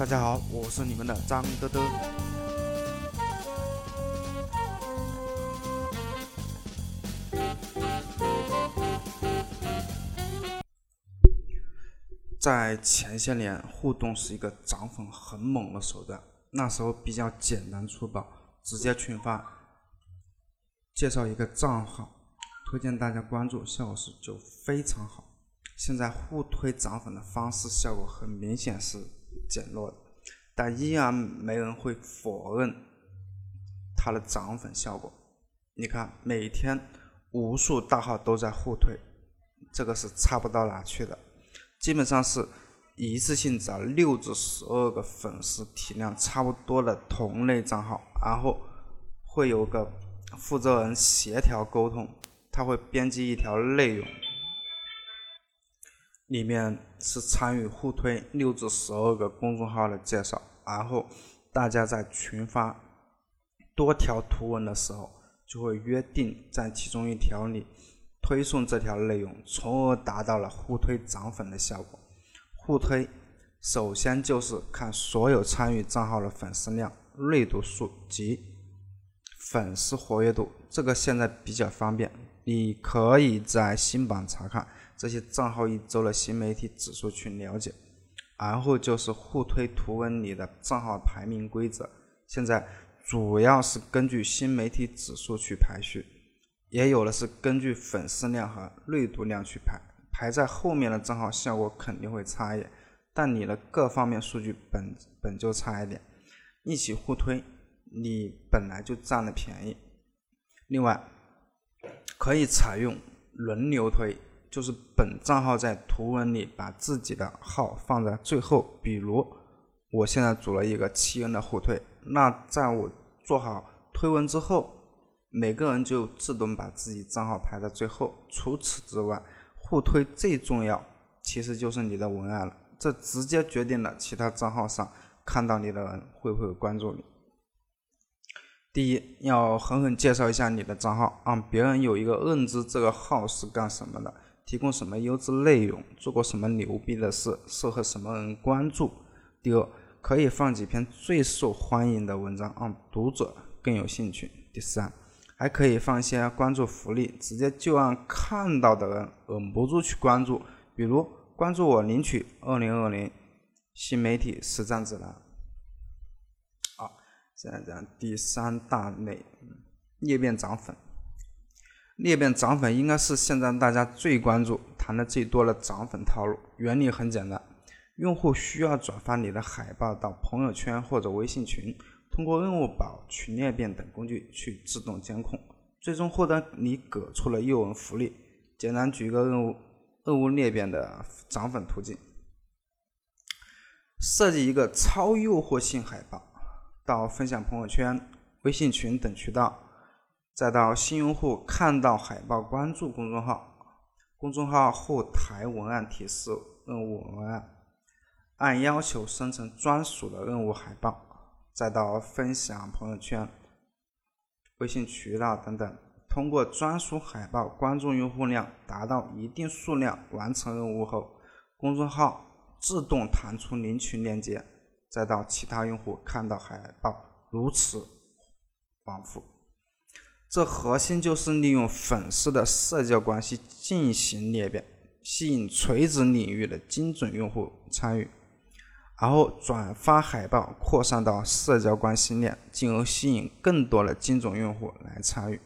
大家好，我是你们的张德德。在前些年，互动是一个涨粉很猛的手段，那时候比较简单粗暴，直接群发，介绍一个账号，推荐大家关注，效果是就非常好。现在互推涨粉的方式效果很明显是减弱的，但依然没人会否认它的涨粉效果。你看，每天无数大号都在互推，这个是差不到哪去的。基本上是一次性找六至十二个粉丝体量差不多的同类账号，然后会有个负责人协调沟通，他会编辑一条内容，里面是参与互推六至十二个公众号的介绍，然后大家在群发多条图文的时候，就会约定在其中一条里。推送这条内容，从而达到了互推涨粉的效果。互推首先就是看所有参与账号的粉丝量、阅读数及粉丝活跃度，这个现在比较方便，你可以在新版查看这些账号一周的新媒体指数去了解。然后就是互推图文里的账号排名规则，现在主要是根据新媒体指数去排序。也有的是根据粉丝量和阅读量去排，排在后面的账号效果肯定会差一点，但你的各方面数据本本就差一点，一起互推，你本来就占了便宜。另外，可以采用轮流推，就是本账号在图文里把自己的号放在最后，比如我现在组了一个七 N 的互推，那在我做好推文之后。每个人就自动把自己账号排在最后。除此之外，互推最重要其实就是你的文案了，这直接决定了其他账号上看到你的人会不会关注你。第一，要狠狠介绍一下你的账号，让别人有一个认知，这个号是干什么的，提供什么优质内容，做过什么牛逼的事，适合什么人关注。第二，可以放几篇最受欢迎的文章，让读者更有兴趣。第三。还可以放一些关注福利，直接就让看到的人忍不住去关注，比如关注我领取二零二零新媒体实战指南。好，现在讲第三大类，裂变涨粉。裂变涨粉应该是现在大家最关注、谈的最多的涨粉套路。原理很简单，用户需要转发你的海报到朋友圈或者微信群。通过任务宝、群裂变等工具去自动监控，最终获得你给出了诱人福利。简单举一个任务任务裂变的涨粉途径：设计一个超诱惑性海报，到分享朋友圈、微信群等渠道，再到新用户看到海报关注公众号，公众号后台文案提示任务文案，按要求生成专属的任务海报。再到分享朋友圈、微信渠道等等，通过专属海报关注用户量达到一定数量，完成任务后，公众号自动弹出领取链接，再到其他用户看到海报，如此往复。这核心就是利用粉丝的社交关系进行裂变，吸引垂直领域的精准用户参与。然后转发海报扩散到社交关系链，进而吸引更多的精准用户来参与。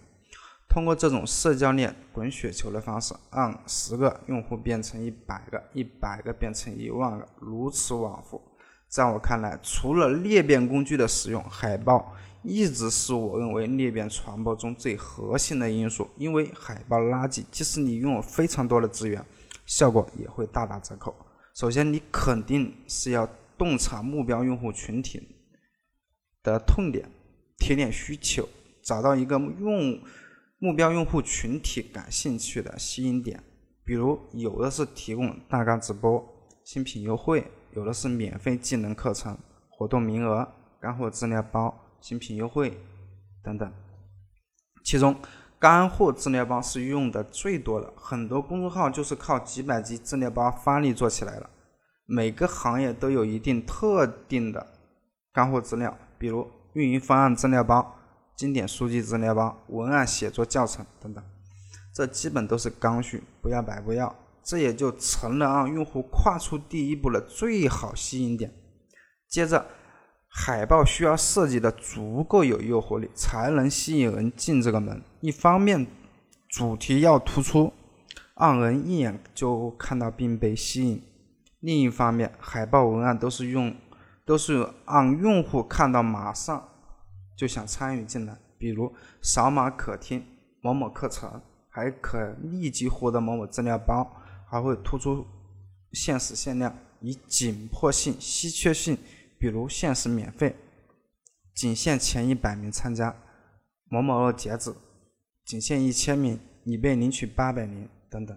通过这种社交链滚雪球的方式，让十个用户变成一百个，一百个变成一万个，如此往复。在我看来，除了裂变工具的使用，海报一直是我认为裂变传播中最核心的因素。因为海报垃圾，即使你用了非常多的资源，效果也会大打折扣。首先，你肯定是要。洞察目标用户群体的痛点、贴点需求，找到一个用目标用户群体感兴趣的吸引点。比如，有的是提供大纲直播、新品优惠，有的是免费技能课程、活动名额、干货资料包、新品优惠等等。其中，干货资料包是用的最多的，很多公众号就是靠几百集资料包发力做起来了。每个行业都有一定特定的干货资料，比如运营方案资料包、经典书籍资料包、文案写作教程等等。这基本都是刚需，不要白不要。这也就成了让用户跨出第一步的最好吸引点。接着，海报需要设计的足够有诱惑力，才能吸引人进这个门。一方面，主题要突出，让人一眼就看到并被吸引；另一方面，海报文案都是用，都是让用户看到马上就想参与进来。比如，扫码可听某某课程，还可立即获得某某资料包，还会突出限时限量，以紧迫性、稀缺性。比如限时免费，仅限前一百名参加，某某二截止，仅限一千名，已被领取八百名等等。